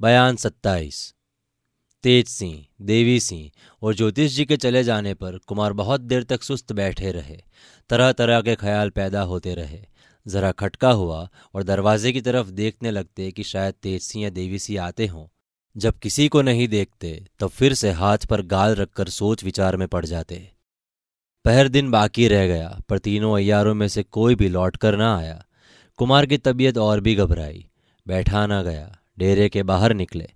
बयान सत्ताईस। तेज सिंह, देवी सिंह और ज्योतिष जी के चले जाने पर कुमार बहुत देर तक सुस्त बैठे रहे। तरह तरह के ख्याल पैदा होते रहे। जरा खटका हुआ और दरवाजे की तरफ़ देखने लगते कि शायद तेज सिंह या देवी सिंह आते हों। जब किसी को नहीं देखते, तब फिर से हाथ पर गाल रखकर सोच विचार में पड़ जाते। पहर दिन बाकी रह गया, पर तीनों अयारों में से कोई भी लौट कर ना आया। कुमार की तबीयत और भी घबराई। बैठा ना गया। डेरे के बाहर निकले।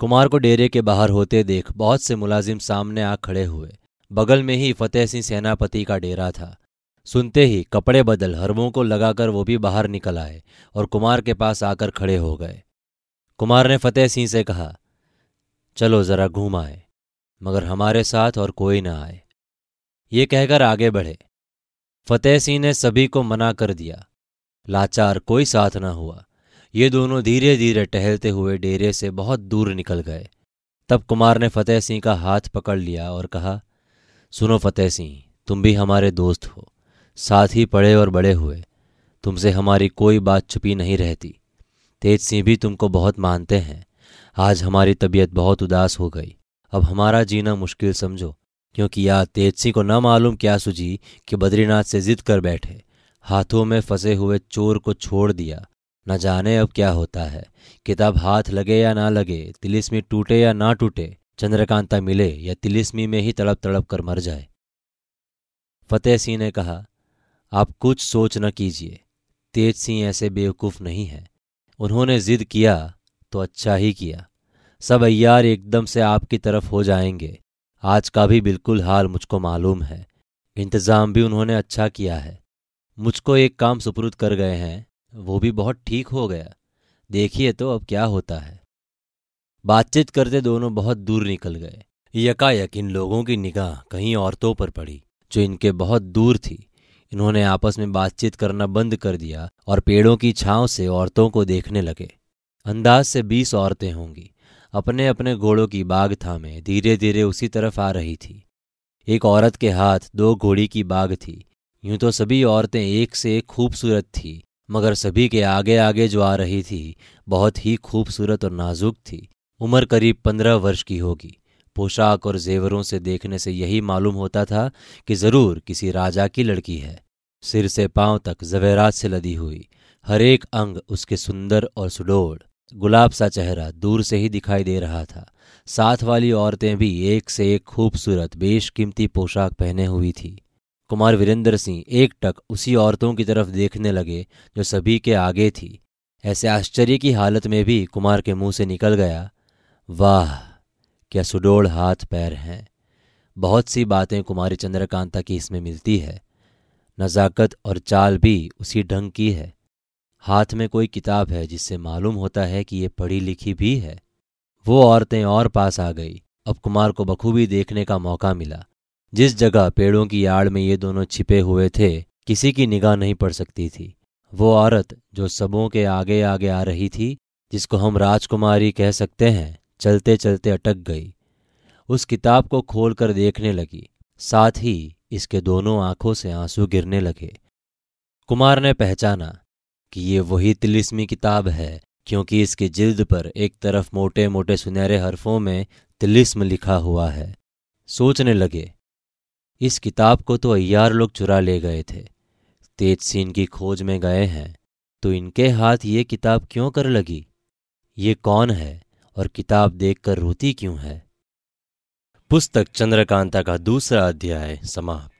कुमार को डेरे के बाहर होते देख बहुत से मुलाजिम सामने आ खड़े हुए। बगल में ही फतेह सिंह सेनापति का डेरा था। सुनते ही कपड़े बदल हरमों को लगाकर वो भी बाहर निकल आए और कुमार के पास आकर खड़े हो गए। कुमार ने फतेह सिंह से कहा, चलो जरा घूम आए, मगर हमारे साथ और कोई ना आए। ये कहकर आगे बढ़े। फतेह सिंह ने सभी को मना कर दिया। लाचार कोई साथ न हुआ। ये दोनों धीरे धीरे टहलते हुए डेरे से बहुत दूर निकल गए। तब कुमार ने फतेह सिंह का हाथ पकड़ लिया और कहा, सुनो फतेह सिंह, तुम भी हमारे दोस्त हो, साथ ही पढ़े और बड़े हुए। तुमसे हमारी कोई बात छुपी नहीं रहती। तेज सिंह भी तुमको बहुत मानते हैं। आज हमारी तबीयत बहुत उदास हो गई। अब हमारा जीना मुश्किल समझो, क्योंकि या तेज सिंह को न मालूम क्या सुझी कि बद्रीनाथ से जिद कर बैठे। हाथों में फंसे हुए चोर को छोड़ दिया। न जाने अब क्या होता है। किताब हाथ लगे या ना लगे, तिलिस्मी टूटे या ना टूटे, चंद्रकांता मिले या तिलिस्मी में ही तड़प तड़प कर मर जाए। फतेह सिंह ने कहा, आप कुछ सोच न कीजिए, तेज सिंह ऐसे बेवकूफ़ नहीं है। उन्होंने जिद किया तो अच्छा ही किया। सब अय्यार एकदम से आपकी तरफ़ हो जाएँगे। आज का भी बिल्कुल हाल मुझको मालूम है। इंतज़ाम भी उन्होंने अच्छा किया है। मुझको एक काम सुपुर्द कर गए हैं वो भी बहुत ठीक हो गया। देखिए तो अब क्या होता है। बातचीत करते दोनों बहुत दूर निकल गए। यकायक इन लोगों की निगाह कहीं औरतों पर पड़ी, जो इनके बहुत दूर थी। इन्होंने आपस में बातचीत करना बंद कर दिया और पेड़ों की छांव से औरतों को देखने लगे। अंदाज से बीस औरतें होंगी। अपने अपने घोड़ों की बाग थामे धीरे धीरे उसी तरफ़ आ रही थी। एक औरत के हाथ दो घोड़ी की बाग थी। यूँ तो सभी औरतें एक से एक खूबसूरत थी। मगर सभी के आगे आगे जो आ रही थी, बहुत ही खूबसूरत और नाजुक थी। उम्र करीब पंद्रह वर्ष की होगी। पोशाक और जेवरों से देखने से यही मालूम होता था कि ज़रूर किसी राजा की लड़की है। सिर से पाँव तक जवेरात से लदी हुई। हर एक अंग उसके सुंदर और सुडोड़, गुलाब सा चेहरा दूर से ही दिखाई दे रहा था। साथ वाली औरतें भी एक से एक खूबसूरत, बेशकीमती पोशाक पहने हुई थी। कुमार वीरेंद्र सिंह एक टक उसी औरतों की तरफ़ देखने लगे, जो सभी के आगे थी। ऐसे आश्चर्य की हालत में भी कुमार के मुँह से निकल गया, वाह, क्या सुडोड़ हाथ पैर हैं। बहुत सी बातें कुमारी चंद्रकांता की इसमें मिलती है। नज़ाकत और चाल भी उसी ढंग की है। हाथ में कोई किताब है जिससे मालूम होता है कि ये पढ़ी लिखी भी है। वो औरतें और पास आ गई। अब कुमार को बखूबी देखने का मौका मिला। जिस जगह पेड़ों की आड़ में ये दोनों छिपे हुए थे, किसी की निगाह नहीं पड़ सकती थी। वो औरत जो सबों के आगे आगे आ रही थी, जिसको हम राजकुमारी कह सकते हैं, चलते चलते अटक गई। उस किताब को खोलकर देखने लगी। साथ ही इसके दोनों आँखों से आँसू गिरने लगे। कुमार ने पहचाना कि ये वही तिलिस्मी किताब है, क्योंकि इसकी जिल्द पर एक तरफ़ मोटे मोटे सुनहरे हरफों में तिलिस्म लिखा हुआ है। सोचने लगे इस किताब को तो अयार लोग चुरा ले गए थे। तेज सिंह की खोज में गए हैं तो इनके हाथ ये किताब क्यों कर लगी? ये कौन है और किताब देखकर रोती क्यों है? पुस्तक चंद्रकांता का दूसरा अध्याय समाप्त।